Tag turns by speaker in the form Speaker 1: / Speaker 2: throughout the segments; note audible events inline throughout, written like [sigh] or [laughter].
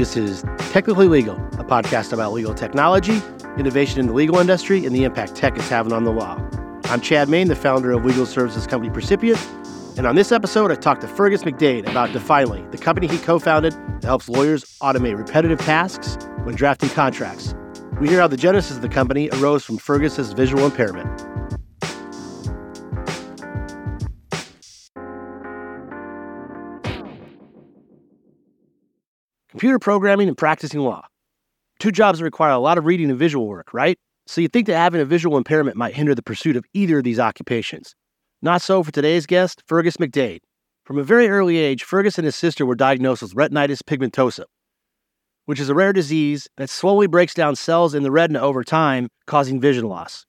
Speaker 1: This is Technically Legal, a podcast about legal technology, innovation in the legal industry, and the impact tech is having on the law. I'm Chad Main, the founder of legal services company Percipient, and on this episode, I talked to Feargus MacDaeid about Definely, the company he co founded that helps lawyers automate repetitive tasks when drafting contracts. We hear how the genesis of the company arose from Feargus's visual impairment. Computer programming and practicing law. Two jobs that require a lot of reading and visual work, right? So you'd think that having a visual impairment might hinder the pursuit of either of these occupations. Not so for today's guest, Feargus MacDaeid. From a very early age, Feargus and his sister were diagnosed with retinitis pigmentosa, which is a rare disease that slowly breaks down cells in the retina over time, causing vision loss.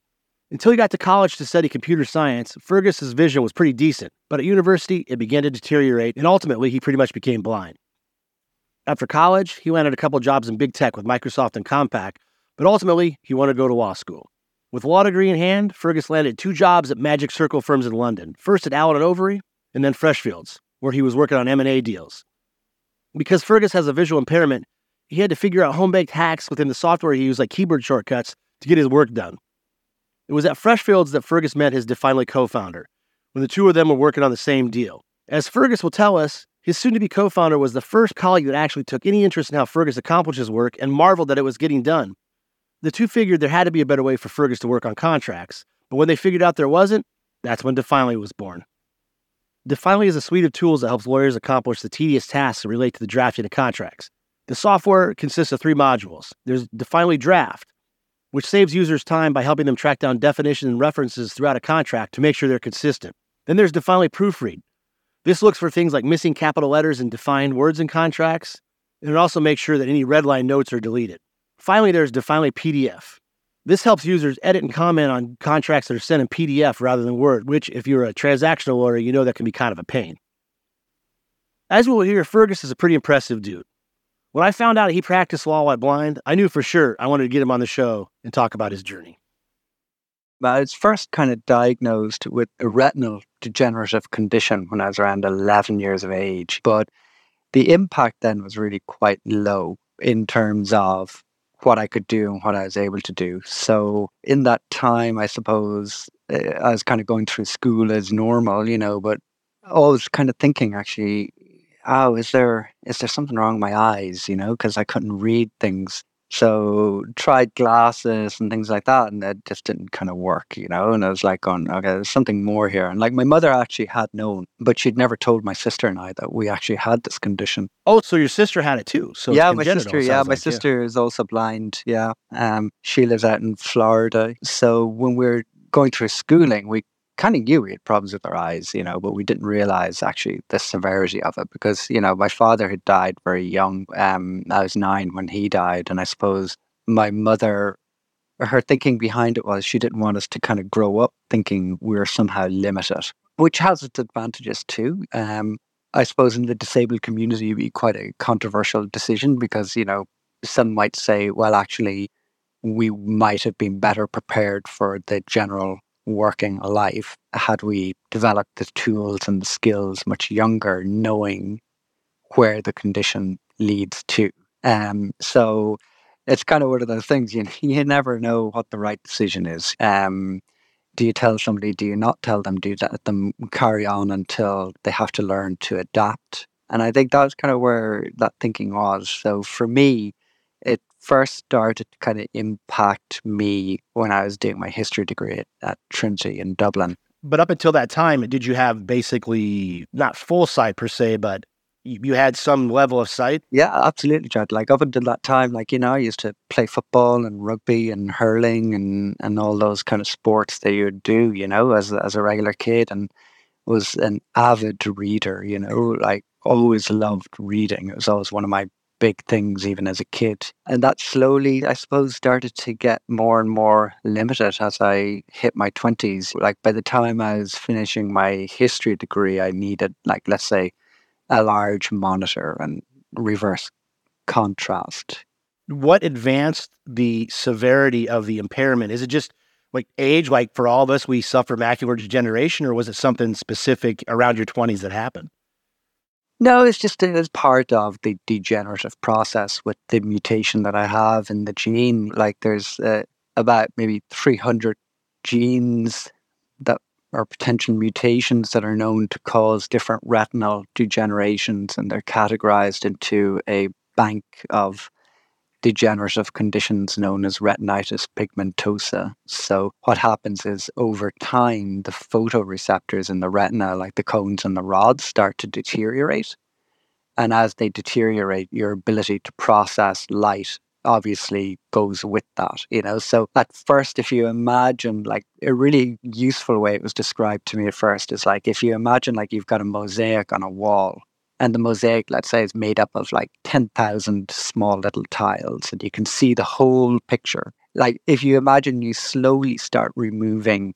Speaker 1: Until he got to college to study computer science, Feargus's vision was pretty decent, but at university it began to deteriorate, and ultimately he pretty much became blind. After college, he landed a couple jobs in big tech with Microsoft and Compaq, but ultimately he wanted to go to law school. With law degree in hand, Feargus landed two jobs at Magic Circle firms in London, first at Allen & Overy and then Freshfields, where he was working on M&A deals. Because Feargus has a visual impairment, he had to figure out home-baked hacks within the software he used like keyboard shortcuts to get his work done. It was at Freshfields that Feargus met his Definely co-founder, when the two of them were working on the same deal. As Feargus will tell us, his soon to be co founder was the first colleague that actually took any interest in how Feargus accomplished his work and marveled that it was getting done. The two figured there had to be a better way for Feargus to work on contracts, but when they figured out there wasn't, that's when Definely was born. Definely is a suite of tools that helps lawyers accomplish the tedious tasks that relate to the drafting of contracts. The software consists of three modules. There's Definely Draft, which saves users time by helping them track down definitions and references throughout a contract to make sure they're consistent. Then there's Definely Proofread, this looks for things like missing capital letters and defined words in contracts, and it also makes sure that any redline notes are deleted. Finally, there's Definely PDF. This helps users edit and comment on contracts that are sent in PDF rather than Word, which, if you're a transactional lawyer, you know that can be kind of a pain. As we will hear, Feargus is a pretty impressive dude. When I found out he practiced law while blind, I knew for sure I wanted to get him on the show and talk about his journey.
Speaker 2: I was first kind of diagnosed with a retinal degenerative condition when I was around 11 years of age. But the impact then was really quite low in terms of what I could do and what I was able to do. So in that time, I suppose eh, I was kind of going through school as normal, you know, but always kind of thinking actually, oh, is there is there something wrong with my eyes, you know, because I couldn't read things so tried glasses and things like that, and it just didn't kind of work, you know. And I was like, "On okay, there's something more here." And like my mother actually had known, but she'd never told my sister and I that we actually had this condition.
Speaker 1: Oh, so your sister had it too? So
Speaker 2: yeah, my sister. Yeah, my like, sister yeah. is also blind. Yeah, um, she lives out in Florida. So when we're going through schooling, we kind of knew we had problems with our eyes, you know, but we didn't realize actually the severity of it because, you know, my father had died very young. Um, I was nine when he died. And I suppose my mother, her thinking behind it was she didn't want us to kind of grow up thinking we are somehow limited, which has its advantages too. Um, I suppose in the disabled community, it'd be quite a controversial decision because, you know, some might say, well, actually, we might have been better prepared for the general working life had we developed the tools and the skills much younger, knowing where the condition leads to. Um, so it's kind of one of those things you [laughs] you never know what the right decision is. Um, do you tell somebody? Do you not tell them? Do you let them carry on until they have to learn to adapt? And I think that's kind of where that thinking was. So for me, first started to kind of impact me when I was doing my history degree at, at Trinity in Dublin.
Speaker 1: But up until that time, did you have basically not full sight per se, but you had some level of sight?
Speaker 2: Yeah, absolutely, Chad. Like up until that time, like, you know, I used to play football and rugby and hurling and, and all those kind of sports that you would do, you know, as, as a regular kid and was an avid reader, you know, like always loved reading. It was always one of my big things even as a kid. And that slowly, I suppose, started to get more and more limited as I hit my 20s. Like by the time I was finishing my history degree, I needed, like, let's say, a large monitor and reverse contrast.
Speaker 1: What advanced the severity of the impairment? Is it just like age, like for all of us, we suffer macular degeneration, or was it something specific around your 20s that happened?
Speaker 2: No, it's just it's part of the degenerative process with the mutation that I have in the gene. Like there's uh, about maybe 300 genes that are potential mutations that are known to cause different retinal degenerations, and they're categorized into a bank of degenerative conditions known as retinitis pigmentosa. So, what happens is over time, the photoreceptors in the retina, like the cones and the rods, start to deteriorate. And as they deteriorate, your ability to process light obviously goes with that, you know. So, at first, if you imagine like a really useful way it was described to me at first is like if you imagine like you've got a mosaic on a wall and the mosaic, let's say, is made up of like 10,000 small little tiles, and you can see the whole picture. Like, if you imagine you slowly start removing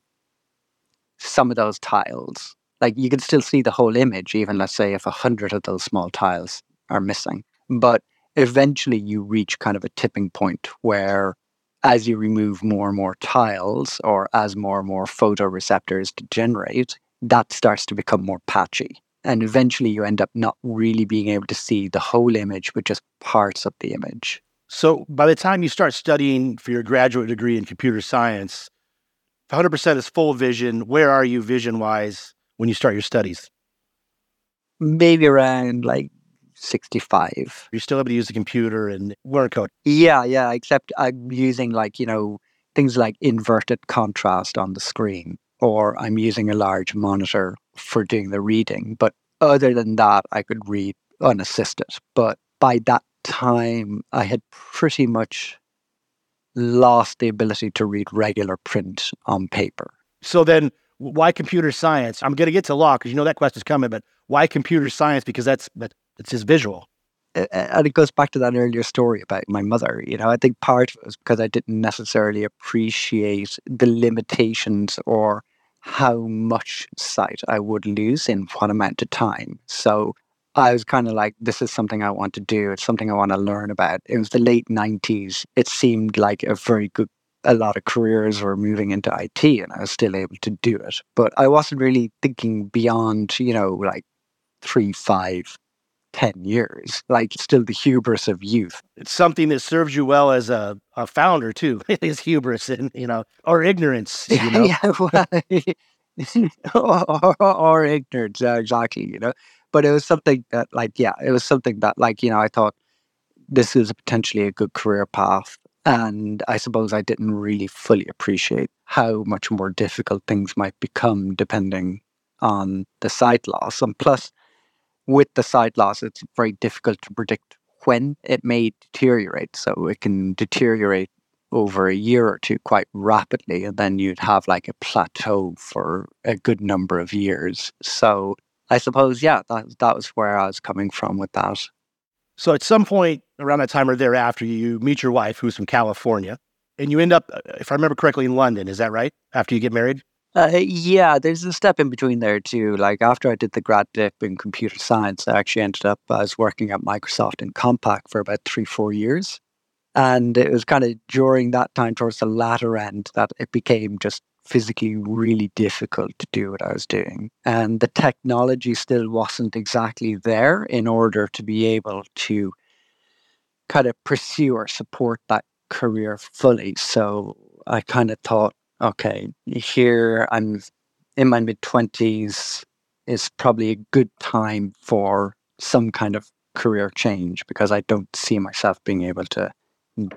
Speaker 2: some of those tiles, like you can still see the whole image, even let's say if a hundred of those small tiles are missing. But eventually you reach kind of a tipping point where as you remove more and more tiles or as more and more photoreceptors degenerate, that starts to become more patchy and eventually you end up not really being able to see the whole image but just parts of the image.
Speaker 1: So by the time you start studying for your graduate degree in computer science 100% is full vision. Where are you vision wise when you start your studies?
Speaker 2: Maybe around like 65
Speaker 1: you're still able to use the computer and learn code.
Speaker 2: Yeah yeah except i'm using like you know things like inverted contrast on the screen or I'm using a large monitor for doing the reading. But other than that, I could read unassisted. But by that time, I had pretty much lost the ability to read regular print on paper.
Speaker 1: So then, why computer science? I'm going to get to law because you know that question's coming, but why computer science? Because that's it's just visual.
Speaker 2: And it goes back to that earlier story about my mother. You know, I think part of it was because I didn't necessarily appreciate the limitations or how much sight I would lose in what amount of time. So I was kind of like, this is something I want to do. It's something I want to learn about. It was the late 90s. It seemed like a very good, a lot of careers were moving into IT and I was still able to do it. But I wasn't really thinking beyond, you know, like three, five, ten years, like still the hubris of youth.
Speaker 1: It's something that serves you well as a, a founder too, [laughs] is hubris and, you know, or ignorance, [laughs] you know?
Speaker 2: yeah, well, [laughs] or, or, ignorance, uh, exactly, you know. But it was something that, like, yeah, it was something that, like, you know, I thought this is potentially a good career path. And I suppose I didn't really fully appreciate how much more difficult things might become depending on the sight loss. And plus, with the sight loss, it's very difficult to predict when it may deteriorate. So it can deteriorate over a year or two quite rapidly, and then you'd have like a plateau for a good number of years. So I suppose, yeah, that, that was where I was coming from with that.
Speaker 1: So at some point around that time or thereafter, you meet your wife, who's from California, and you end up, uh, if I remember correctly, in London. Is that right? After you get married?
Speaker 2: Uh, yeah, there's a step in between there too. Like after I did the grad dip in computer science, I actually ended up I was working at Microsoft in Compaq for about three, four years, and it was kind of during that time, towards the latter end, that it became just physically really difficult to do what I was doing, and the technology still wasn't exactly there in order to be able to kind of pursue or support that career fully. So I kind of thought okay, here I'm in my mid 20s is probably a good time for some kind of career change because I don't see myself being able to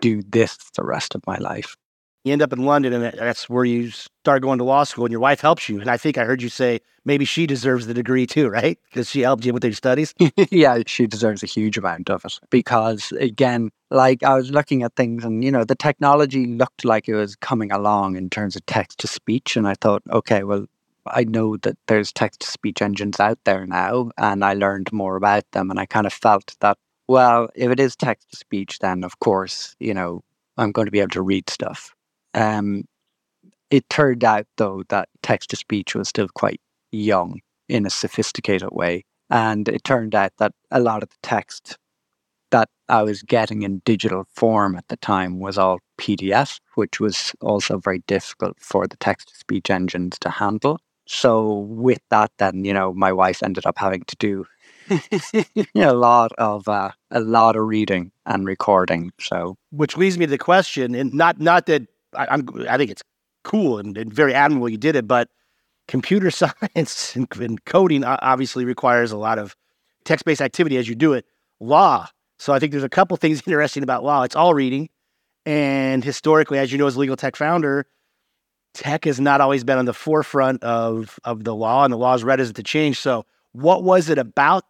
Speaker 2: do this the rest of my life.
Speaker 1: You end up in London, and that's where you start going to law school, and your wife helps you. And I think I heard you say maybe she deserves the degree too, [laughs] right? Because she helped you with your studies. [laughs]
Speaker 2: yeah, she deserves a huge amount of it because, again, like I was looking at things, and you know, the technology looked like it was coming along in terms of text to speech, and I thought, okay, well, I know that there's text to speech engines out there now, and I learned more about them, and I kind of felt that, well, if it is text to speech, then of course, you know, I'm going to be able to read stuff. Um, it turned out, though, that text to speech was still quite young in a sophisticated way. And it turned out that a lot of the text that I was getting in digital form at the time was all PDF, which was also very difficult for the text to speech engines to handle. So, with that, then, you know, my wife ended up having to do [laughs] a lot of uh, a lot of reading and recording. So,
Speaker 1: which leads me to the question, and not not that I, am I think it's cool and, and, very admirable you did it, but computer [laughs] science and, and coding obviously requires a lot of text based activity as you do it. Law. So I think there's a couple [laughs] things interesting about law. It's all reading, and historically, as you know, as a legal tech founder, tech has not always been on the forefront of of the law, and the law is reticent to change. So, what was it about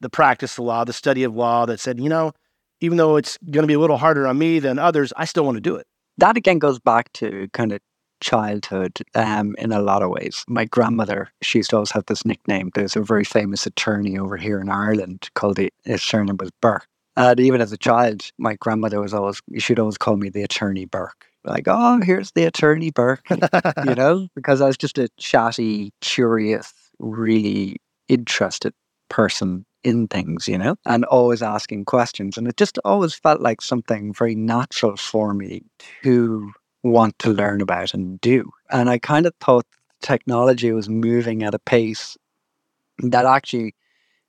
Speaker 1: the practice of law, the study of law, that said, you know, even though it's going to be a little harder on me than others, I still want to do it?
Speaker 2: That again goes back to kind of childhood um, in a lot of ways. My grandmother, she used to always have this nickname. There's a very famous attorney over here in Ireland called the, his surname was Burke. And even as a child, my grandmother was always, she'd always call me the attorney Burke like, oh, here's the attorney Burke, you [laughs] know, because I was just a chatty, curious, really interested person in things, you know, and always asking questions. And it just always felt like something very natural for me to want to learn about and do. And I kind of thought technology was moving at a pace that actually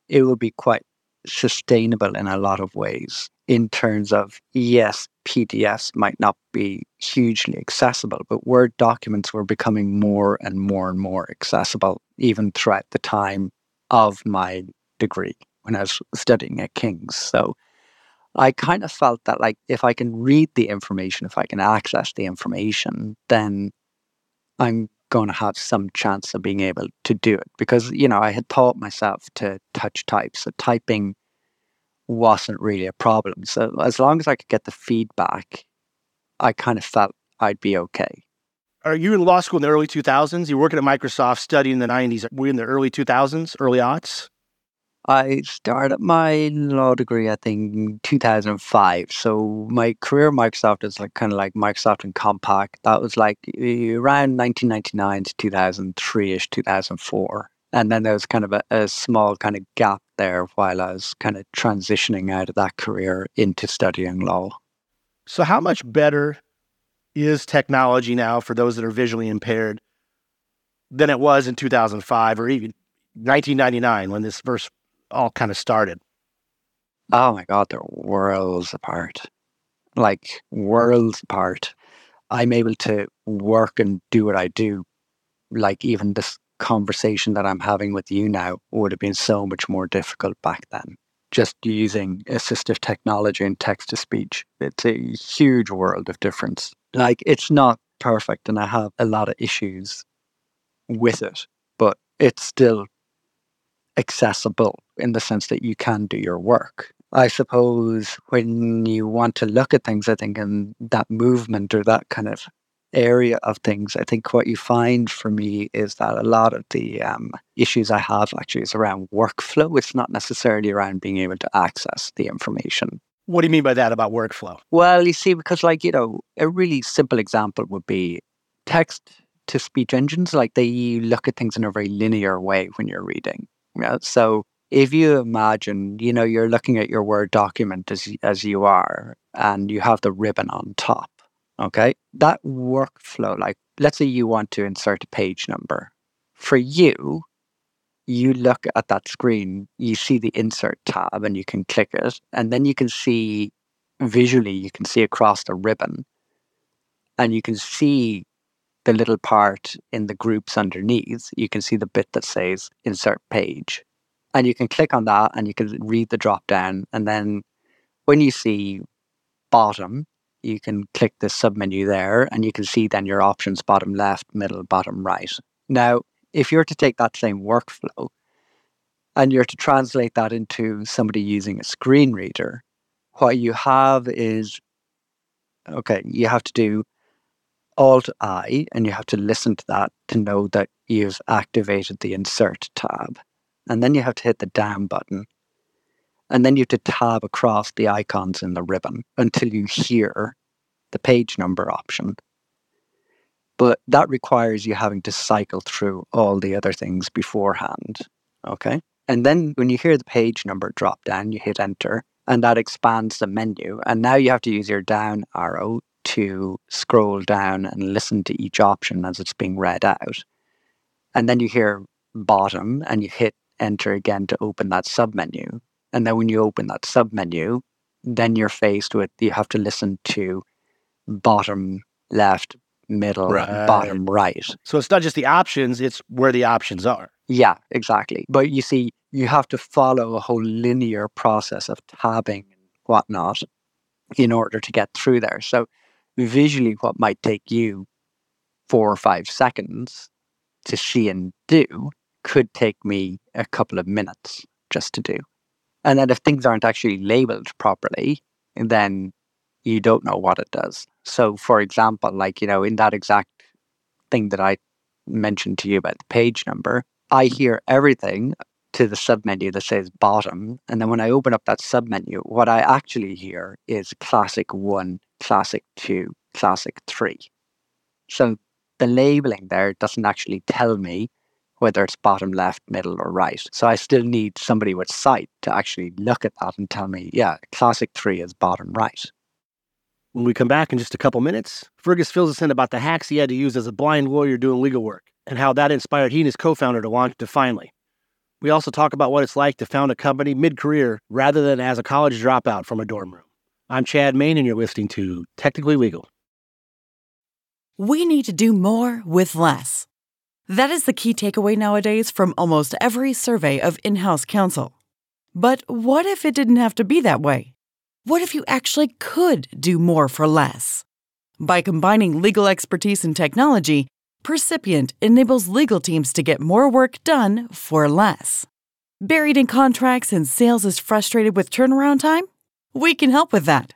Speaker 2: it would be quite sustainable in a lot of ways in terms of yes pdfs might not be hugely accessible but word documents were becoming more and more and more accessible even throughout the time of my degree when i was studying at king's so i kind of felt that like if i can read the information if i can access the information then i'm going to have some chance of being able to do it because you know I had taught myself to touch type, so typing wasn't really a problem. So as long as I could get the feedback, I kind of felt I'd be okay.
Speaker 1: Are you in law school in the early 2000s? You're working at Microsoft, studying in the 90s. Were you in the early 2000s, early aughts?
Speaker 2: I started my law degree, I think, in 2005. So my career Microsoft is like kind of like Microsoft and Compaq. That was like around 1999 to 2003 ish, 2004. And then there was kind of a, a small kind of gap there while I was kind of transitioning out of that career into studying law.
Speaker 1: So, how much better is technology now for those that are visually impaired than it was in 2005 or even 1999 when this first all kind of started?
Speaker 2: Oh my God, they're worlds apart. Like worlds apart. I'm able to work and do what I do. Like even this conversation that I'm having with you now would have been so much more difficult back then. Just using assistive technology and text to speech. It's a huge world of difference. Like it's not perfect and I have a lot of issues with it, but it's still accessible in the sense that you can do your work. I suppose when you want to look at things, I think in that movement or that kind of area of things, I think what you find for me is that a lot of the um, issues I have actually is around workflow. It's not necessarily around being able to access the information.
Speaker 1: What do you mean by that about workflow?
Speaker 2: Well, you see, because, like, you know, a really simple example would be text to speech engines, like they look at things in a very linear way when you're reading. Yeah. So if you imagine, you know, you're looking at your Word document as as you are, and you have the ribbon on top. Okay, that workflow, like let's say you want to insert a page number. For you, you look at that screen, you see the insert tab, and you can click it, and then you can see visually, you can see across the ribbon, and you can see the little part in the groups underneath, you can see the bit that says insert page. And you can click on that and you can read the drop down. And then when you see bottom, you can click the submenu there and you can see then your options bottom left, middle, bottom right. Now, if you're to take that same workflow and you're to translate that into somebody using a screen reader, what you have is okay, you have to do Alt I, and you have to listen to that to know that you've activated the insert tab. And then you have to hit the down button. And then you have to tab across the icons in the ribbon until you hear the page number option. But that requires you having to cycle through all the other things beforehand. Okay. And then when you hear the page number drop down, you hit enter and that expands the menu. And now you have to use your down arrow to scroll down and listen to each option as it's being read out. And then you hear bottom and you hit enter again to open that submenu. And then when you open that submenu, then you're faced with you have to listen to bottom left, middle,
Speaker 1: Right.
Speaker 2: bottom right.
Speaker 1: So it's not just the options, it's where the options are.
Speaker 2: Yeah, exactly. But you see, you have to follow a whole linear process of tabbing and whatnot in order to get through there. So visually, what might take you four or five seconds to see and do could take me a couple of minutes just to do. And then if things aren't actually labeled properly, then you don't know what it does. So, for example, like, you know, in that exact thing that I mentioned to you about the page number, I hear everything to the submenu that says bottom. And then when I open up that submenu, what I actually hear is classic one, classic two, classic three. So the labeling there doesn't actually tell me whether it's bottom left, middle, or right. So I still need somebody with sight to actually look at that and tell me, yeah, classic three is bottom right.
Speaker 1: When we come back in just a couple minutes, Feargus fills us in about the hacks he had to use as a blind lawyer doing legal work and how that inspired he and his co founder to launch Definely. We also talk about what it's like to found a company mid career rather than as a college dropout from a dorm room. I'm Chad Main, and you're listening to Technically Legal.
Speaker 3: We need to do more with less. That is the key takeaway nowadays from almost every survey of in house counsel. But what if it didn't have to be that way? What if you actually could do more for less? By combining legal expertise and technology, Percipient enables legal teams to get more work done for less. Buried in contracts and sales is frustrated with turnaround time? We can help with that.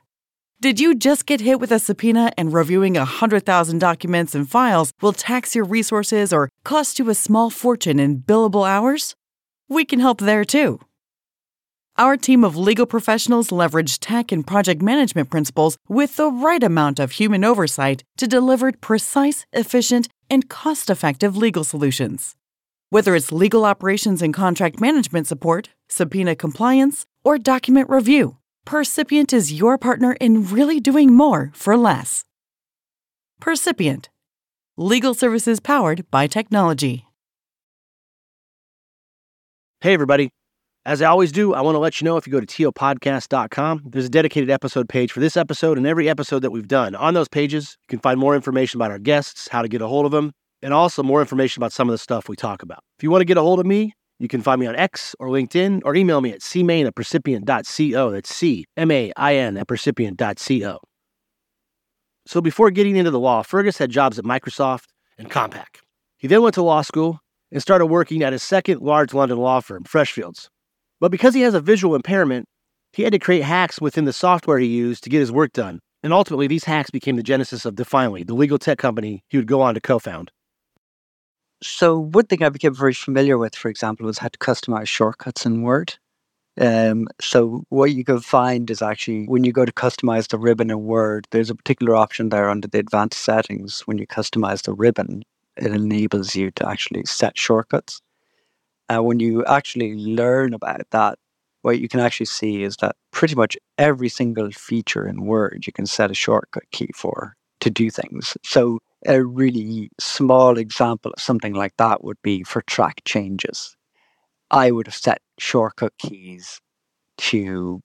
Speaker 3: Did you just get hit with a subpoena and reviewing 100,000 documents and files will tax your resources or cost you a small fortune in billable hours? We can help there too. Our team of legal professionals leverage tech and project management principles with the right amount of human oversight to deliver precise, efficient, and cost effective legal solutions. Whether it's legal operations and contract management support, subpoena compliance, or document review, Percipient is your partner in really doing more for less. Percipient, legal services powered by technology.
Speaker 1: Hey, everybody. As I always do, I want to let you know if you go to tlpodcast.com, there's a dedicated episode page for this episode and every episode that we've done. On those pages, you can find more information about our guests, how to get a hold of them, and also more information about some of the stuff we talk about. If you want to get a hold of me, you can find me on X or LinkedIn or email me at cmain at percipient.co. That's C M A I N at percipient.co. So before getting into the law, Feargus had jobs at Microsoft and Compaq. He then went to law school and started working at his second large London law firm, Freshfields. But because he has a visual impairment, he had to create hacks within the software he used to get his work done. And ultimately, these hacks became the genesis of Definely, the legal tech company he would go on to co found.
Speaker 2: So one thing I became very familiar with, for example, was how to customize shortcuts in Word. Um, so what you can find is actually when you go to customize the ribbon in Word, there's a particular option there under the advanced settings. When you customize the ribbon, it enables you to actually set shortcuts. And when you actually learn about that, what you can actually see is that pretty much every single feature in Word you can set a shortcut key for to do things. So a really small example of something like that would be for track changes. I would have set shortcut keys to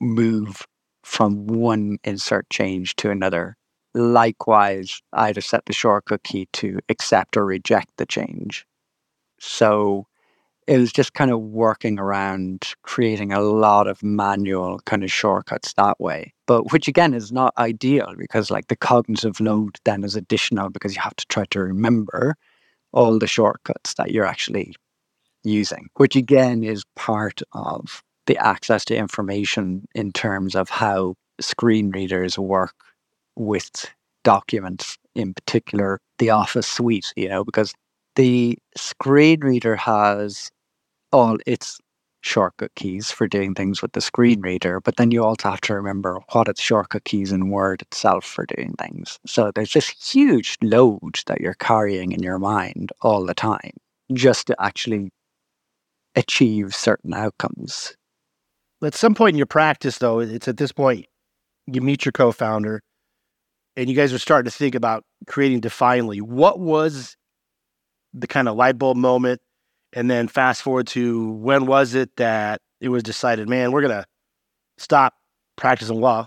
Speaker 2: move from one insert change to another. Likewise, I'd have set the shortcut key to accept or reject the change. So it was just kind of working around creating a lot of manual kind of shortcuts that way. But which again is not ideal because like the cognitive load then is additional because you have to try to remember all the shortcuts that you're actually using, which again is part of the access to information in terms of how screen readers work with documents, in particular the Office suite, you know, because the screen reader has all its shortcut keys for doing things with the screen reader, but then you also have to remember what its shortcut keys in Word itself for doing things. So there's this huge load that you're carrying in your mind all the time just to actually achieve certain outcomes.
Speaker 1: At some point in your practice, though, it's at this point you meet your co founder and you guys are starting to think about creating Definely. What was the kind of light bulb moment? And then fast forward to when was it that it was decided, man, we're going to stop practicing law.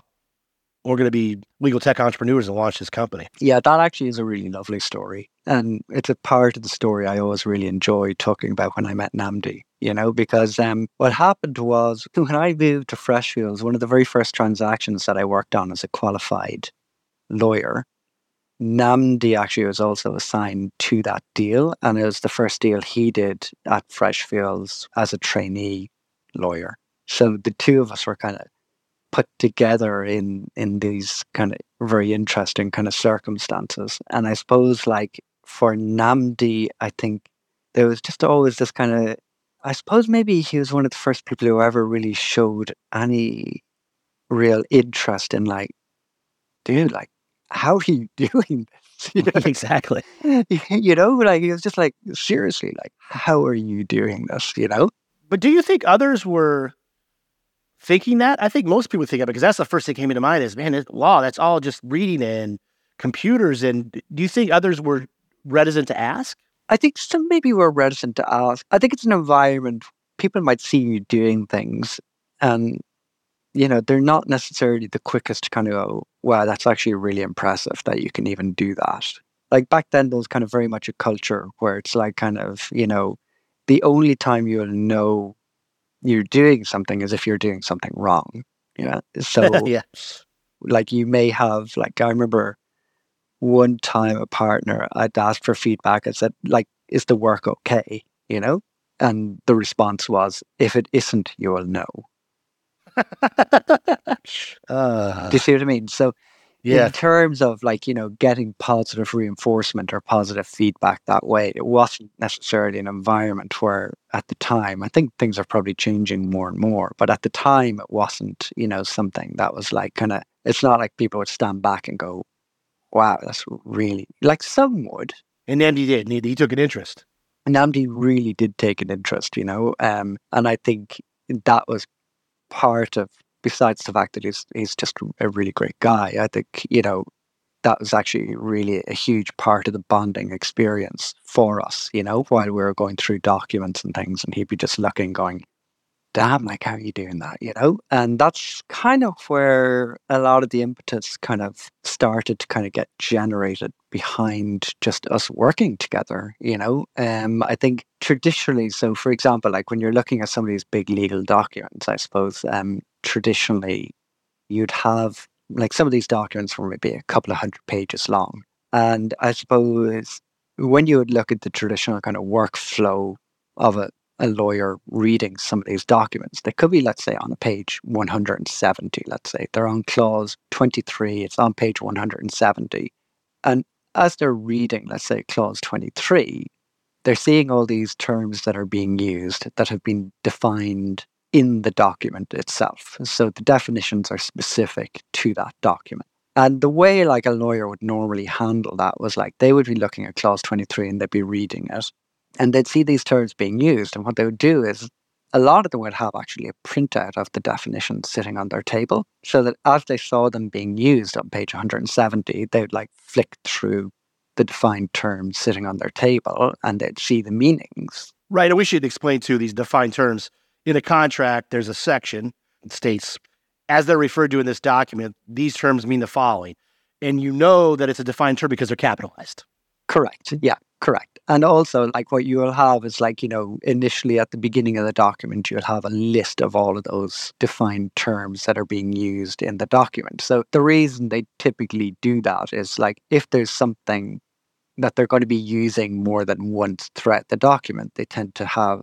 Speaker 1: We're going to be legal tech entrepreneurs and launch this company.
Speaker 2: Yeah, that actually is a really lovely story. And it's a part of the story I always really enjoy talking about when I met Nnamdi, you know, because um, what happened was when I moved to Freshfields, one of the very first transactions that I worked on as a qualified lawyer, Nnamdi actually was also assigned to that deal. And it was the first deal he did at Freshfields as a trainee lawyer. So the two of us were kind of put together in in these kind of very interesting kind of circumstances. And I suppose like for Nnamdi, I think there was just always this kind of I suppose maybe he was one of the first people who ever really showed any real interest in like, dude, like, how are you [laughs] doing this? You know? [laughs]
Speaker 1: exactly. [laughs]
Speaker 2: you know, like was just like, seriously, like, how are you doing this? You know?
Speaker 1: But do you think others were thinking that? I think most people think that because that's the first thing that came into mind is, man, it's law, that's all just reading and computers. And do you think others were reticent to ask?
Speaker 2: I think some maybe were reticent to ask. I think it's an environment people might see you doing things and you know, they're not necessarily the quickest to kind of go, wow, that's actually really impressive that you can even do that. Like back then, there was kind of very much a culture where it's like kind of, you know, the only time you'll know you're doing something is if you're doing something wrong. You know, so [laughs]
Speaker 1: yeah.
Speaker 2: like you may have like I remember one time a partner I'd asked for feedback. I said like, is the work okay? You know, and the response was, if it isn't, you will know.
Speaker 1: Uh,
Speaker 2: Do you see what I mean? So
Speaker 1: yeah.
Speaker 2: in terms of like you know getting positive reinforcement or positive feedback that way it wasn't necessarily an environment where at the time i think things are probably changing more and more but at the time it wasn't you know something that was like kind of it's not like people would stand back and go wow that's really like some would
Speaker 1: And Nnamdi did. He, he took an interest.
Speaker 2: Nnamdi really did take an interest, you know, um, and I think that was part of. Besides the fact that he's he's just a really great guy, I think you know that was actually really a huge part of the bonding experience for us. You know, while we were going through documents and things, and he'd be just looking, going, "Damn, like how are you doing that?" You know, and that's kind of where a lot of the impetus kind of started to kind of get generated behind just us working together you know um i think traditionally so for example like when you're looking at some of these big legal documents i suppose um traditionally you'd have like some of these documents were maybe a couple of hundred pages long. And i suppose when you would look at the traditional kind of workflow of a, a lawyer reading some of these documents they could be let's say on a page 170 let's say. They're on clause 23 it's on page 170 and as they're reading, let's say, clause 23, they're seeing all these terms that are being used that have been defined in the document itself. So the definitions are specific to that document. And the way like a lawyer would normally handle that was like they would be looking at clause 23 and they'd be reading it and they'd see these terms being used. And what they would do is a lot of them would have actually a printout of the definitions sitting on their table so that as they saw them being used on page 170, they would like flick through the defined terms sitting on their table and they'd see the meanings.
Speaker 1: Right. And we should explain too these defined terms. In a contract, there's a section that states, as they're referred to in this document, these terms mean the following. And you know that it's a defined term because they're capitalized.
Speaker 2: Correct. Yeah, correct. And also, like what you'll have is like, you know, initially at the beginning of the document, you'll have a list of all of those defined terms that are being used in the document. So the reason they typically do that is like if there's something that they're going to be using more than once throughout the document, they tend to have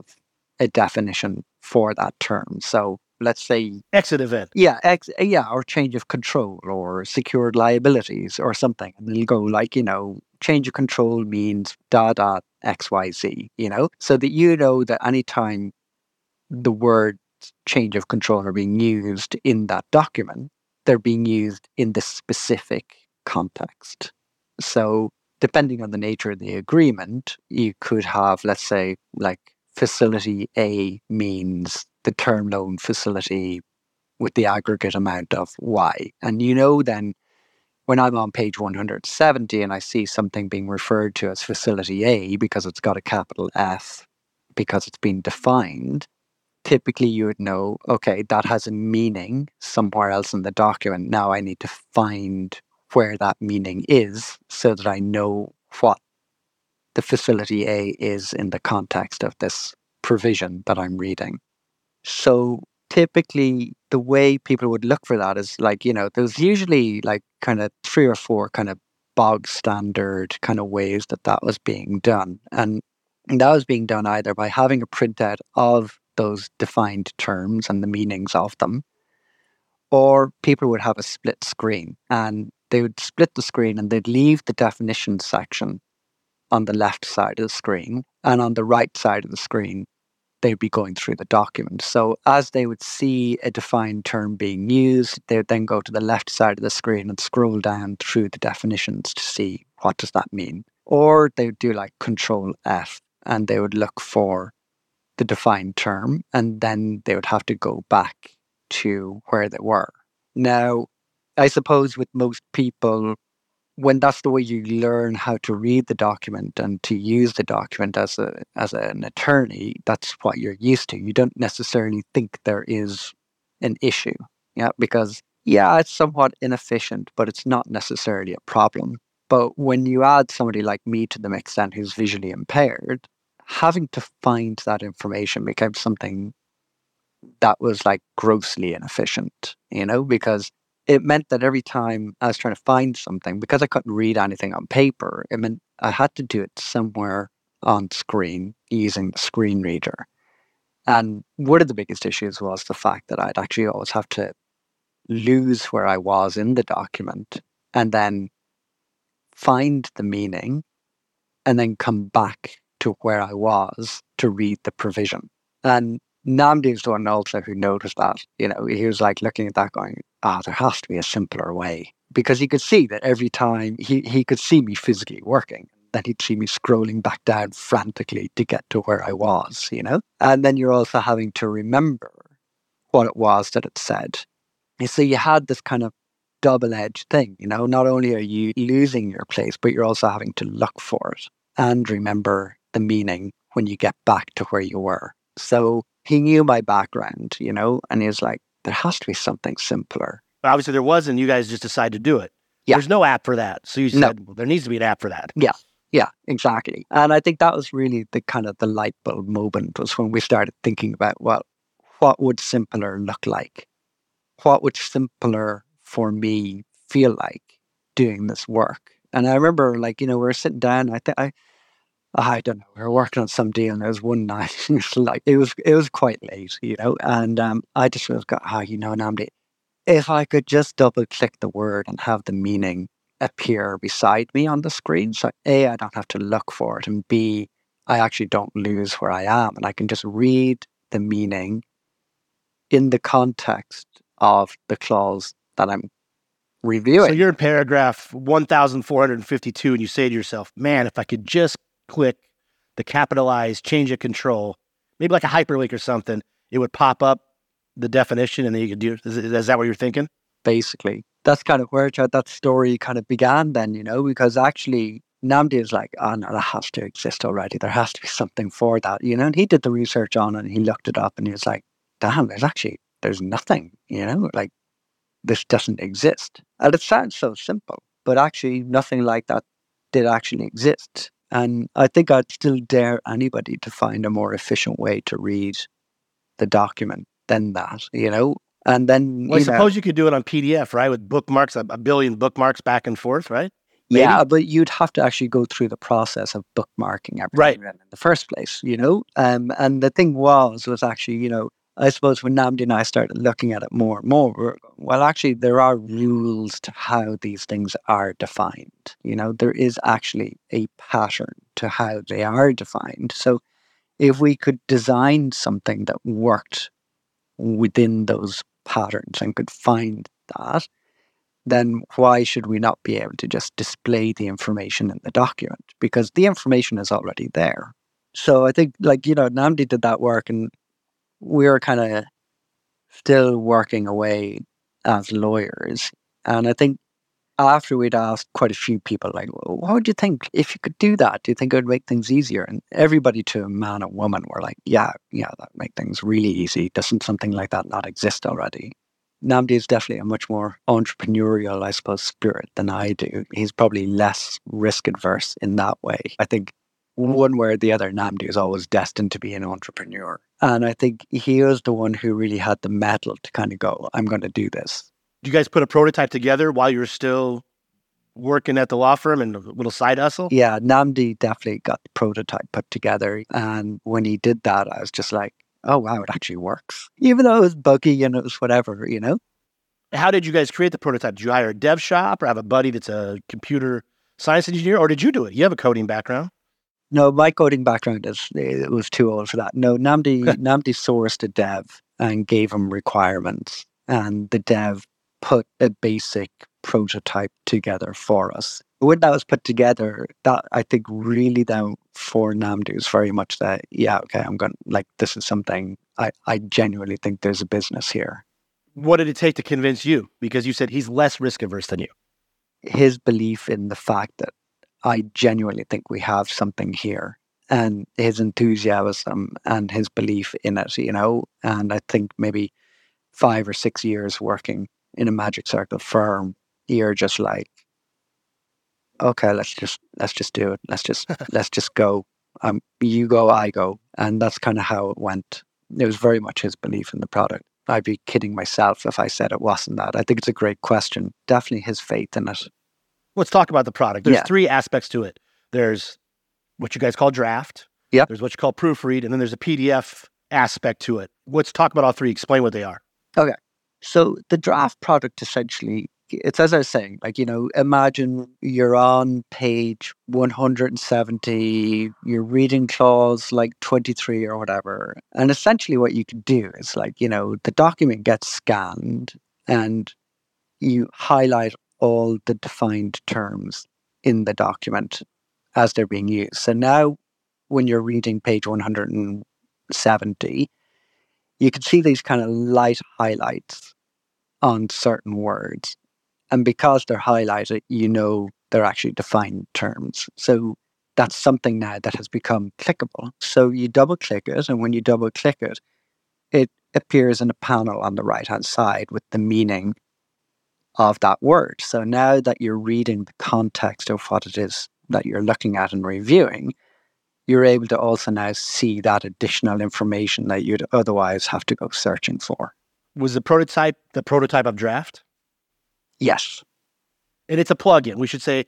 Speaker 2: a definition for that term. So let's say
Speaker 1: exit event.
Speaker 2: Yeah, ex- yeah, or change of control or secured liabilities or something. And they'll go like, you know, change of control means da da XYZ, you know, so that you know that anytime the word change of control are being used in that document, they're being used in this specific context. So depending on the nature of the agreement, you could have, let's say, like facility A means the term loan facility with the aggregate amount of Y. And you know, then when I'm on page 170 and I see something being referred to as facility A because it's got a capital F because it's been defined, typically you would know, okay, that has a meaning somewhere else in the document. Now I need to find where that meaning is so that I know what the facility A is in the context of this provision that I'm reading. So typically the way people would look for that is like, you know, there's usually like kind of three or four kind of bog standard kind of ways that that was being done. And that was being done either by having a printout of those defined terms and the meanings of them, or people would have a split screen and they would split the screen and they'd leave the definition section on the left side of the screen. And on the right side of the screen, they'd be going through the document. So as they would see a defined term being used, they would then go to the left side of the screen and scroll down through the definitions to see what does that mean. Or they would do like control F and they would look for the defined term and then they would have to go back to where they were. Now, I suppose with most people, when that's the way you learn how to read the document and to use the document as a as an attorney, that's what you're used to. You don't necessarily think there is an issue. Yeah, because yeah, it's somewhat inefficient, but it's not necessarily a problem. But when you add somebody like me to the mix and who's visually impaired, having to find that information became something that was like grossly inefficient, you know, because it meant that every time I was trying to find something, because I couldn't read anything on paper, it meant I had to do it somewhere on screen using the screen reader. And one of the biggest issues was the fact that I'd actually always have to lose where I was in the document and then find the meaning and then come back to where I was to read the provision. And Nnamdi's the one also who noticed that. You know, he was like looking at that going, ah, there has to be a simpler way. Because he could see that every time he, he could see me physically working. Then he'd see me scrolling back down frantically to get to where I was, you know? And then you're also having to remember what it was that it said. And so you had this kind of double edged thing, you know? Not only are you losing your place, but you're also having to look for it and remember the meaning when you get back to where you were. So he knew my background, you know, and he was like, there has to be something simpler.
Speaker 1: But Obviously, there wasn't. You guys just decided to do it. Yeah. There's no app for that. So you said, no. well, there needs to be an app for that.
Speaker 2: Yeah. Yeah, exactly. And I think that was really the kind of the light bulb moment was when we started thinking about, well, what would simpler look like? What would simpler for me feel like doing this work? And I remember, like, you know, we are sitting down. I think I, I don't know, we were working on some deal and there was one night, [laughs] it was like, it was, it was quite late, you know, and um, I just was got, oh, you know, Nnamdi, if I could just double click the word and have the meaning appear beside me on the screen. So A, I don't have to look for it. And B, I actually don't lose where I am. And I can just read the meaning in the context of the clause that I'm reviewing.
Speaker 1: So you're in paragraph 1452 and you say to yourself, man, if I could just click the capitalized change of control, maybe like a hyperlink or something, it would pop up the definition and then you could do is, is that what you're thinking?
Speaker 2: Basically. That's kind of where that story kind of began then, you know, because actually Nnamdi is like, oh no, that has to exist already. There has to be something for that, you know. And he did the research on it and he looked it up and he was like, damn, there's actually there's nothing, you know, like this doesn't exist. And it sounds so simple, but actually nothing like that did actually exist. And I think I'd still dare anybody to find a more efficient way to read the document than that, you know? And then,
Speaker 1: well, I suppose you could do it on PDF, right? With bookmarks, a, a billion bookmarks back and forth, right?
Speaker 2: Maybe? Yeah, but you'd have to actually go through the process of bookmarking everything right. in the first place, you know? Um, and the thing was, was actually, you know, I suppose when Nnamdi and I started looking at it more and more, well, actually, there are rules to how these things are defined. You know, there is actually a pattern to how they are defined. So, if we could design something that worked within those patterns and could find that, then why should we not be able to just display the information in the document? Because the information is already there. So I think, like, you know, Nnamdi did that work and we are kind of still working away as lawyers. And I think after we'd asked quite a few people, like, well, what would you think if you could do that? Do you think it would make things easier? And everybody to a man or woman were like, yeah, yeah, that make things really easy. Doesn't something like that not exist already? Nnamdi is definitely a much more entrepreneurial, I suppose, spirit than I do. He's probably less risk adverse in that way. I think one way or the other, Nnamdi is always destined to be an entrepreneur. And I think he was the one who really had the mettle to kind of go, I'm going to do this.
Speaker 1: You guys put a prototype together while you were still working at the law firm and a little side hustle?
Speaker 2: Yeah, Nnamdi definitely got the prototype put together. And when he did that, I was just like, oh, wow, it actually works. Even though it was buggy and it was whatever, you know?
Speaker 1: How did you guys create the prototype? Did you hire a dev shop or have a buddy that's a computer science engineer, or did you do it? You have a coding background.
Speaker 2: No, my coding background is it was too old for that. No, Nnamdi Nnamdi [laughs] sourced a dev and gave him requirements, and the dev put a basic prototype together for us. When that was put together, that I think really then for Nnamdi was very much that, yeah, okay, I'm going like this is something I, I genuinely think there's a business here.
Speaker 1: What did it take to convince you? Because you said he's less risk averse than you.
Speaker 2: His belief in the fact that I genuinely think we have something here and his enthusiasm and his belief in it, you know. And I think maybe five or six years working in a magic circle firm, you're just like, okay, let's just let's just do it. Let's just [laughs] let's just go. Um, you go, I go, and that's kind of how it went. It was very much his belief in the product. I'd be kidding myself if I said it wasn't that. I think it's a great question. Definitely his faith in it
Speaker 1: let's talk about the product. There's yeah. three aspects to it. There's what you guys call draft.
Speaker 2: Yeah.
Speaker 1: There's what you call proofread, and then there's a PDF aspect to it. Let's talk about all three. Explain what they are.
Speaker 2: Okay. So the draft product essentially, it's as I was saying, like, you know, imagine you're on page 170, you're reading clause like 23 or whatever. And essentially what you can do is like, you know, the document gets scanned and you highlight all the defined terms in the document as they're being used. So now, when you're reading page 170, you can see these kind of light highlights on certain words. And because they're highlighted, you know they're actually defined terms. So that's something now that has become clickable. So you double click it, and when you double click it, it appears in a panel on the right hand side with the meaning of that word. So now that you're reading the context of what it is that you're looking at and reviewing, you're able to also now see that additional information that you'd otherwise have to go searching for.
Speaker 1: Was the prototype the prototype of draft?
Speaker 2: Yes.
Speaker 1: And it's a plugin. We should say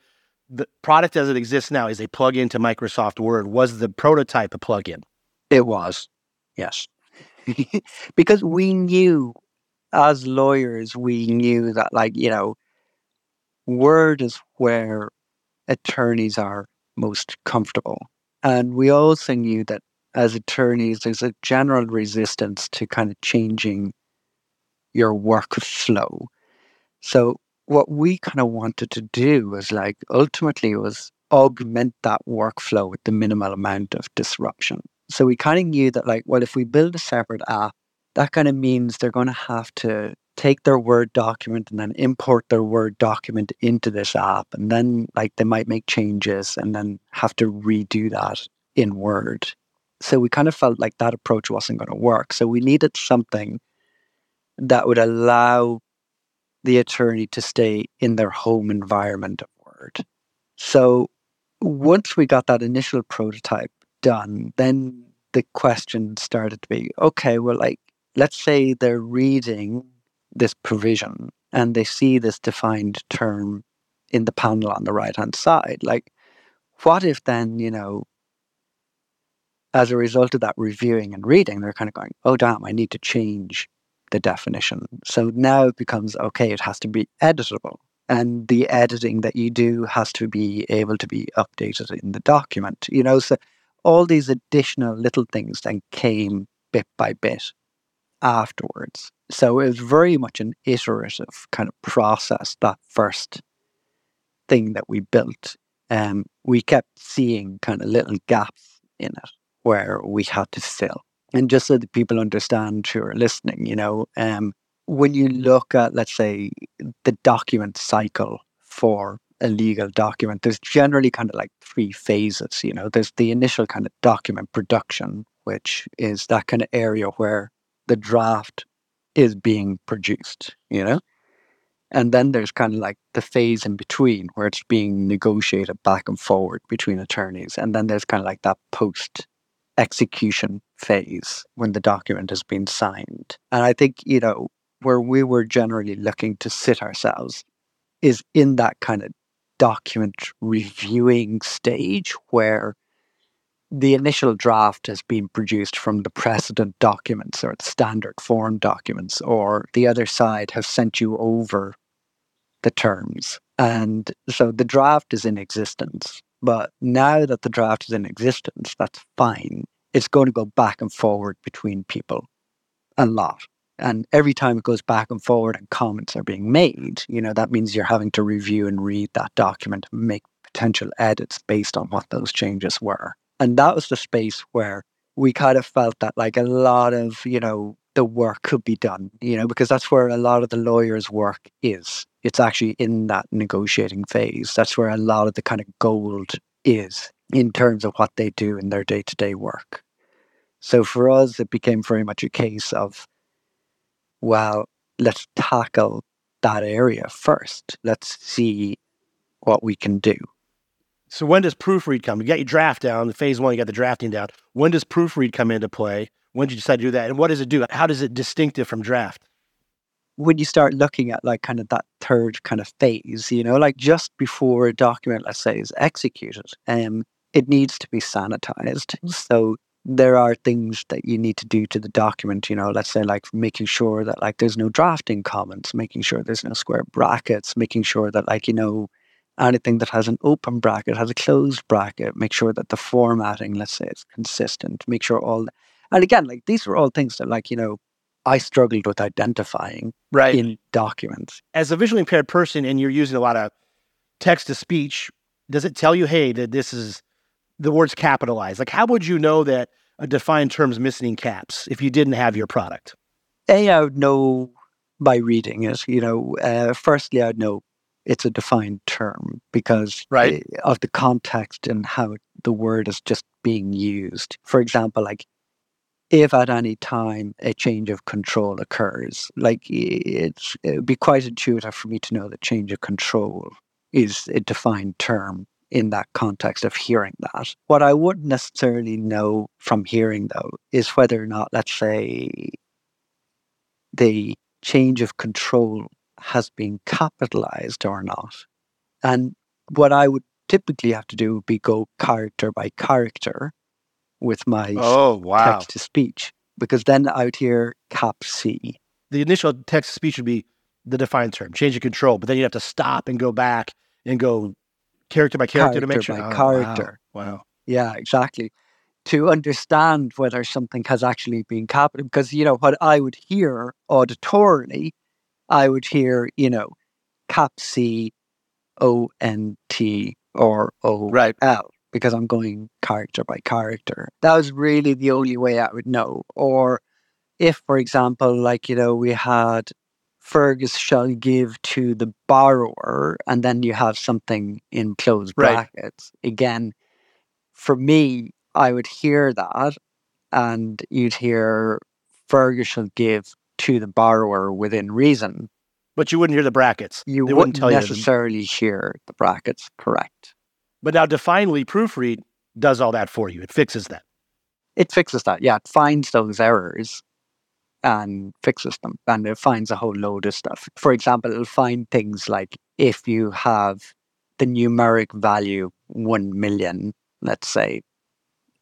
Speaker 1: the product as it exists now is a plugin to Microsoft Word. Was the prototype a plugin?
Speaker 2: It was, yes. [laughs] because we knew as lawyers, we knew that, like, you know, word is where attorneys are most comfortable. And we also knew that as attorneys, there's a general resistance to kind of changing your workflow. So, what we kind of wanted to do was like ultimately was augment that workflow with the minimal amount of disruption. So, we kind of knew that, like, well, if we build a separate app that kind of means they're going to have to take their Word document and then import their Word document into this app. And then, like, they might make changes and then have to redo that in Word. So we kind of felt like that approach wasn't going to work. So we needed something that would allow the attorney to stay in their home environment of Word. So once we got that initial prototype done, then the question started to be okay, well, like, let's say they're reading this provision and they see this defined term in the panel on the right hand side. Like, what if then, you know, as a result of that reviewing and reading, they're kind of going, oh, damn, I need to change the definition. So now it becomes okay, it has to be editable. And the editing that you do has to be able to be updated in the document. You know, so all these additional little things then came bit by bit afterwards. So it was very much an iterative kind of process, that first thing that we built. Um, we kept seeing kind of little gaps in it where we had to fill. And just so that people understand who are listening, you know, um, when you look at, let's say, the document cycle for a legal document, there's generally kind of like three phases. You know, there's the initial kind of document production, which is that kind of area where the draft is being produced, you know? And then there's kind of like the phase in between where it's being negotiated back and forward between attorneys. And then there's kind of like that post execution phase when the document has been signed. And I think, you know, where we were generally looking to sit ourselves is in that kind of document reviewing stage where the initial draft has been produced from the precedent documents or the standard form documents, or the other side has sent you over the terms. And so the draft is in existence. But now that the draft is in existence, that's fine. It's going to go back and forward between people a lot. And every time it goes back and forward and comments are being made, you know, that means you're having to review and read that document make potential edits based on what those changes were. And that was the space where we kind of felt that like a lot of, you know, the work could be done, you know, because that's where a lot of the lawyer's work is. It's actually in that negotiating phase. That's where a lot of the kind of gold is in terms of what they do in their day to day work. So for us, it became very much a case of, well, let's tackle that area first. Let's see what we can do.
Speaker 1: So when does proofread come? You got your draft down, the phase one, you got the drafting down. When does proofread come into play? When did you decide to do that? And what does it do? How does it distinctive from draft?
Speaker 2: When you start looking at like kind of that third kind of phase, you know, like just before a document, let's say, is executed, um, it needs to be sanitized. So there are things that you need to do to the document, you know, let's say like making sure that like there's no drafting comments, making sure there's no square brackets, making sure that like, you know, anything that has an open bracket has a closed bracket. Make sure that the formatting, let's say, is consistent. Make sure all, and again, like these were all things that, like you know, I struggled with identifying
Speaker 1: right.
Speaker 2: in documents.
Speaker 1: As a visually impaired person, and you're using a lot of text to speech, does it tell you, hey, that this is the words capitalized? Like, how would you know that a defined term's missing caps if you didn't have your product?
Speaker 2: A, I would know by reading it. You know, uh, firstly, I'd know it's a defined term because
Speaker 1: right.
Speaker 2: Eh, of the context and how the word is just being used. For example, like if at any time a change of control occurs, like it's it'd be quite intuitive for me to know that change of control is a defined term in that context of hearing that. What I wouldn't necessarily know from hearing though is whether or not, let's say, the change of control has been capitalized or not. And what I would typically have to do would be go character by character with my
Speaker 1: oh, wow.
Speaker 2: text to speech, because then I would hear cap C.
Speaker 1: The initial text to speech would be the defined term, change of control, but then you'd have to stop and go back and go character by character,
Speaker 2: character
Speaker 1: to make sure.
Speaker 2: By oh, character.
Speaker 1: Wow. wow.
Speaker 2: Yeah, exactly. To understand whether something has actually been capital, because you know what I would hear auditorily I would hear, you know, cap C O N T or O
Speaker 1: right.
Speaker 2: L because I'm going character by character. That was really the only way I would know. Or if, for example, like, you know, we had Feargus shall give to the borrower, and then you have something in closed
Speaker 1: right.
Speaker 2: brackets. Again, for me, I would hear that, and you'd hear Feargus shall give to the borrower within reason.
Speaker 1: But you wouldn't hear the brackets.
Speaker 2: You
Speaker 1: they
Speaker 2: wouldn't,
Speaker 1: wouldn't
Speaker 2: necessarily you hear the brackets, correct.
Speaker 1: But now Definely Proofread does all that for you. It fixes that.
Speaker 2: It fixes that. Yeah, it finds those errors and fixes them. And it finds a whole load of stuff. For example, it'll find things like if you have the numeric value 1 million, let's say,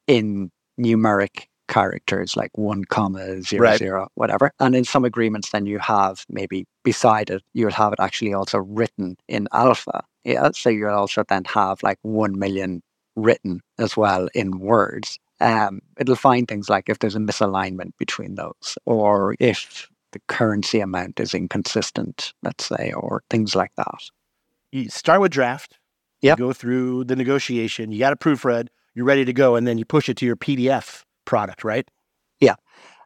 Speaker 2: in numeric characters like one comma zero
Speaker 1: right.
Speaker 2: zero whatever. And in some agreements then you have maybe beside it you'll have it actually also written in alpha. Yeah so you'll also then have like one million written as well in words. Um, it'll find things like if there's a misalignment between those or if the currency amount is inconsistent let's say or things like that.
Speaker 1: You start with draft.
Speaker 2: Yeah
Speaker 1: go through the negotiation. You got a proofread you're ready to go and then you push it to your pdf product, right?
Speaker 2: Yeah.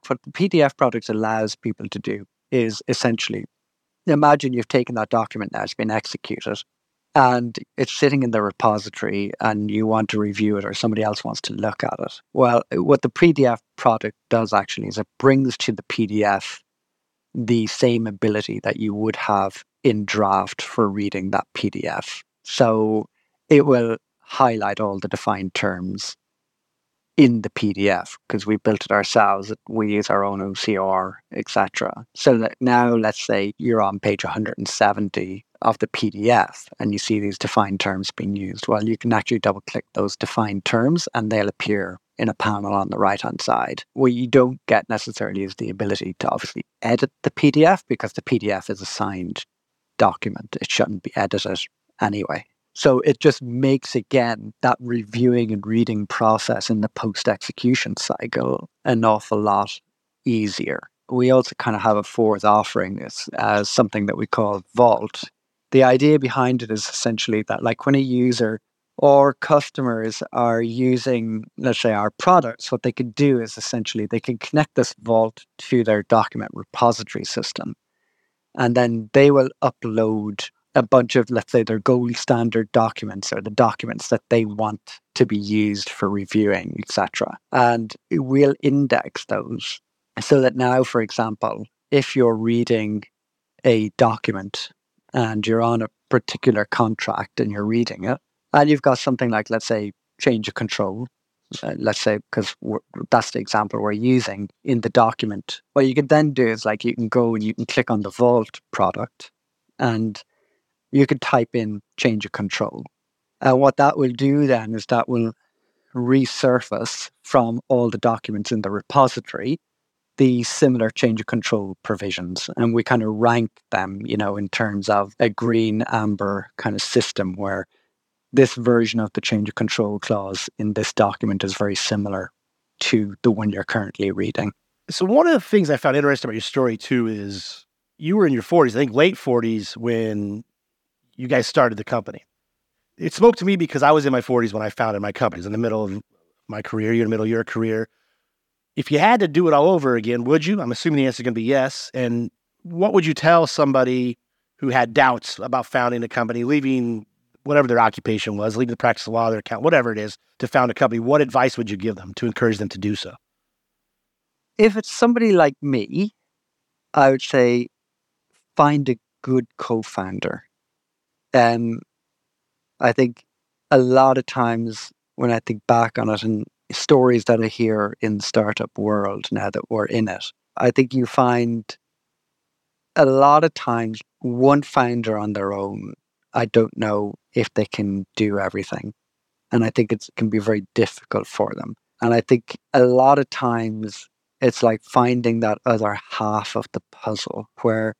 Speaker 2: What the PDF product allows people to do is essentially imagine you've taken that document now, it's been executed, and it's sitting in the repository and you want to review it or somebody else wants to look at it. Well, what the PDF product does actually is it brings to the PDF the same ability that you would have in draft for reading that PDF. So it will highlight all the defined terms in the PDF because we built it ourselves. We use our own OCR, etc. So that now, let's say you're on page 170 of the PDF and you see these defined terms being used. Well, you can actually double click those defined terms and they'll appear in a panel on the right hand side. What you don't get necessarily is the ability to obviously edit the PDF because the PDF is a signed document. It shouldn't be edited anyway. So it just makes again that reviewing and reading process in the post execution cycle an awful lot easier. We also kind of have a fourth offering this as something that we call Vault, the idea behind it is essentially that like when a user or customers are using, let's say, our products, what they could do is essentially they can connect this vault to their document repository system. And then they will upload a bunch of, let's say, their gold standard documents or the documents that they want to be used for reviewing, etc. And we'll index those so that now, for example, if you're reading a document and you're on a particular contract and you're reading it, and you've got something like, let's say, change of control, uh, let's say, because that's the example we're using in the document. What you can then do is like you can go and you can click on the Vault product and you could type in change of control. And what that will do then is that will resurface from all the documents in the repository the similar change of control provisions and we kind of rank them, you know, in terms of a green amber kind of system where this version of the change of control clause in this document is very similar to the one you're currently reading.
Speaker 1: So one of the things I found interesting about your story too is you were in your 40s, I think late 40s when you guys started the company. It spoke to me because I was in my 40s when I founded my company. I was in the middle of my career, you're in the middle of your career. If you had to do it all over again, would you? I'm assuming the answer is going to be yes. And what would you tell somebody who had doubts about founding a company, leaving whatever their occupation was, leaving the practice of law, their account, whatever it is, to found a company? What advice would you give them to encourage them to do so?
Speaker 2: If it's somebody like me, I would say find a good co-founder. Um, I think a lot of times when I think back on it, and stories that I hear in the startup world now that we're in it. I think you find a lot of times one founder on their own, I don't know if they can do everything. And I think it can be very difficult for them. And I think a lot of times it's like finding that other half of the puzzle where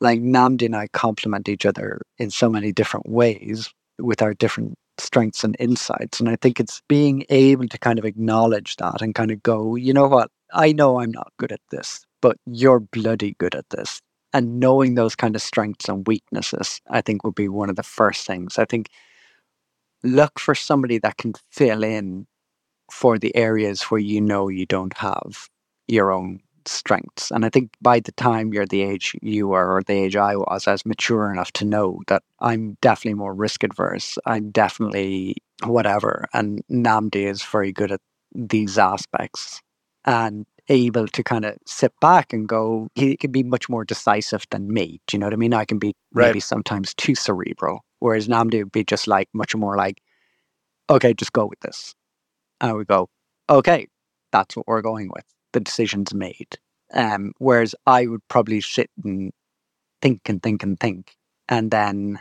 Speaker 2: like Nnamdi and I complement each other in so many different ways with our different strengths and insights. And I think it's being able to kind of acknowledge that and kind of go, you know what, I know I'm not good at this, but you're bloody good at this. And knowing those kind of strengths and weaknesses, I think would be one of the first things. I think look for somebody that can fill in for the areas where you know you don't have your own strengths. And I think by the time you're the age you were or the age I was, I was mature enough to know that I'm definitely more risk adverse. I'm definitely whatever. And Nnamdi is very good at these aspects and able to kind of sit back and go, he can be much more decisive than me. Do you know what I mean? I can be right. maybe sometimes too cerebral, whereas Nnamdi would be just like much more like, okay, just go with this. And we go, okay, that's what we're going with the decisions made. Um, whereas I would probably sit and think and think and think, and then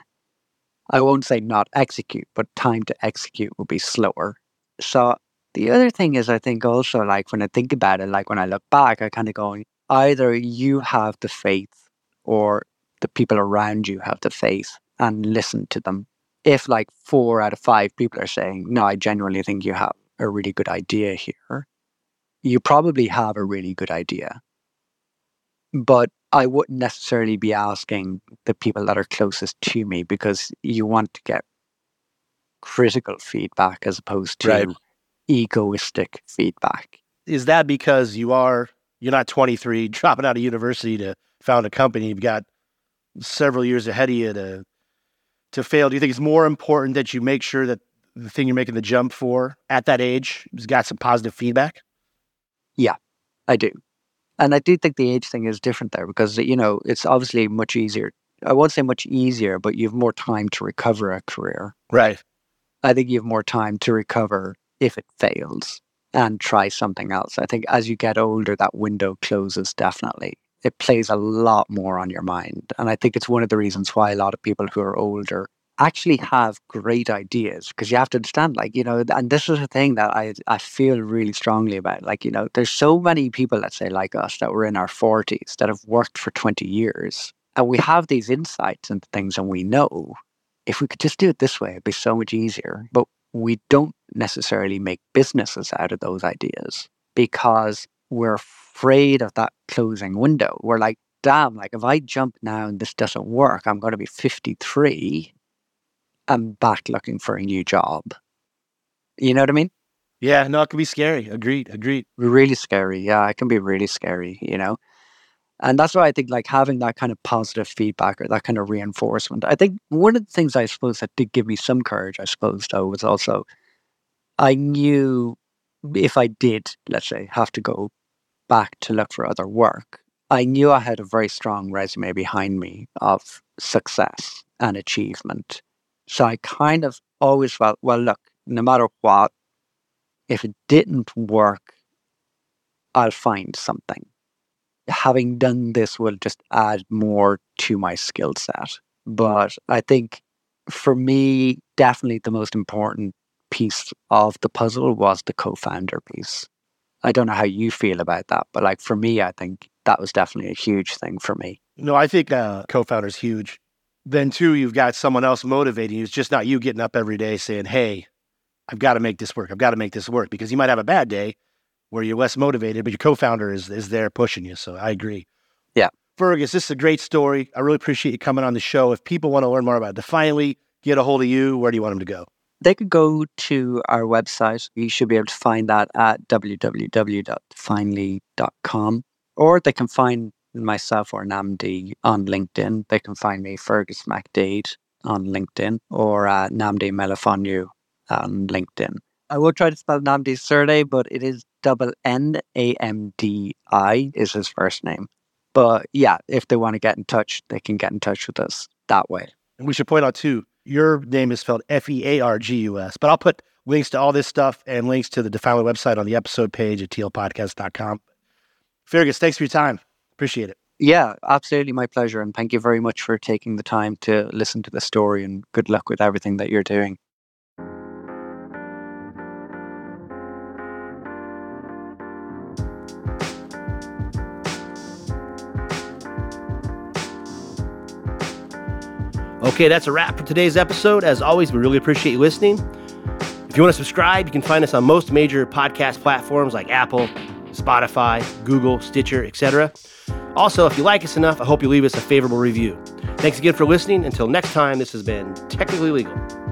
Speaker 2: I won't say not execute, but time to execute will be slower. So the other thing is, I think also like when I think about it, like when I look back, I kind of go, either you have the faith or the people around you have the faith and listen to them. If like four out of five people are saying, no, I genuinely think you have a really good idea here, you probably have a really good idea. But I wouldn't necessarily be asking the people that are closest to me because you want to get critical feedback as opposed to right. egoistic feedback.
Speaker 1: Is that because you are you're not 23 [laughs] dropping out of university to found a company, you've got several years ahead of you to to fail? Do you think it's more important that you make sure that the thing you're making the jump for at that age has got some positive feedback?
Speaker 2: Yeah, I do. And I do think the age thing is different there because, you know, it's obviously much easier. I won't say much easier, but you have more time to recover a career.
Speaker 1: Right.
Speaker 2: I think you have more time to recover if it fails and try something else. I think as you get older, that window closes definitely. It plays a lot more on your mind. And I think it's one of the reasons why a lot of people who are older actually have great ideas because you have to understand, like, you know, and this is a thing that I, I feel really strongly about. Like, you know, there's so many people, let's say, like us, that were in our 40s that have worked for 20 years. And we have these insights into things and we know if we could just do it this way, it'd be so much easier. But we don't necessarily make businesses out of those ideas because we're afraid of that closing window. We're like, damn, like if I jump now and this doesn't work, I'm going to be 53. I'm back looking for a new job. You know what I mean?
Speaker 1: Yeah, no, it can be scary. Agreed. Agreed.
Speaker 2: Really scary. Yeah, it can be really scary, you know? And that's why I think like having that kind of positive feedback or that kind of reinforcement. I think one of the things I suppose that did give me some courage, I suppose, though, was also I knew if I did, let's say, have to go back to look for other work, I knew I had a very strong resume behind me of success and achievement. So I kind of always felt, well, look, no matter what, if it didn't work, I'll find something having done this will just add more to my skill set. But I think for me, definitely the most important piece of the puzzle was the co founder piece. I don't know how you feel about that, but like for me, I think that was definitely a huge thing for me.
Speaker 1: No, I think uh, co founder is huge. Then, too, you've got someone else motivating you. It's just not you getting up every day saying, hey, I've got to make this work. I've got to make this work because you might have a bad day where you're less motivated, but your co-founder is is there pushing you. So I agree.
Speaker 2: Yeah.
Speaker 1: Feargus, this is a great story. I really appreciate you coming on the show. If people want to learn more about Definely, get a hold of you, where do you want them to go?
Speaker 2: They could go to our website. You should be able to find that at www.definely.com. Or they can find myself or Nnamdi on LinkedIn. They can find me, Feargus MacDaeid, on LinkedIn, or uh, Nnamdi Emelifeonwu on LinkedIn. I will try to spell Nnamdi's surname, but it is double N A M D I is his first name. But yeah, if they want to get in touch, they can get in touch with us that way.
Speaker 1: And we should point out too, your name is spelled F E A R G U S. But I'll put links to all this stuff and links to the Definely website on the episode page at tlpodcast.com. Feargus, thanks for your time. Appreciate it.
Speaker 2: Yeah, absolutely my pleasure. And thank you very much for taking the time to listen to the story and good luck with everything that you're doing.
Speaker 1: Okay, that's a wrap for today's episode. As always, we really appreciate you listening. If you want to subscribe, you can find us on most major podcast platforms like Apple, Spotify, Google, Stitcher, etc. Also, if you like us enough, I hope you leave us a favorable review. Thanks again for listening. Until next time, this has been Technically Legal.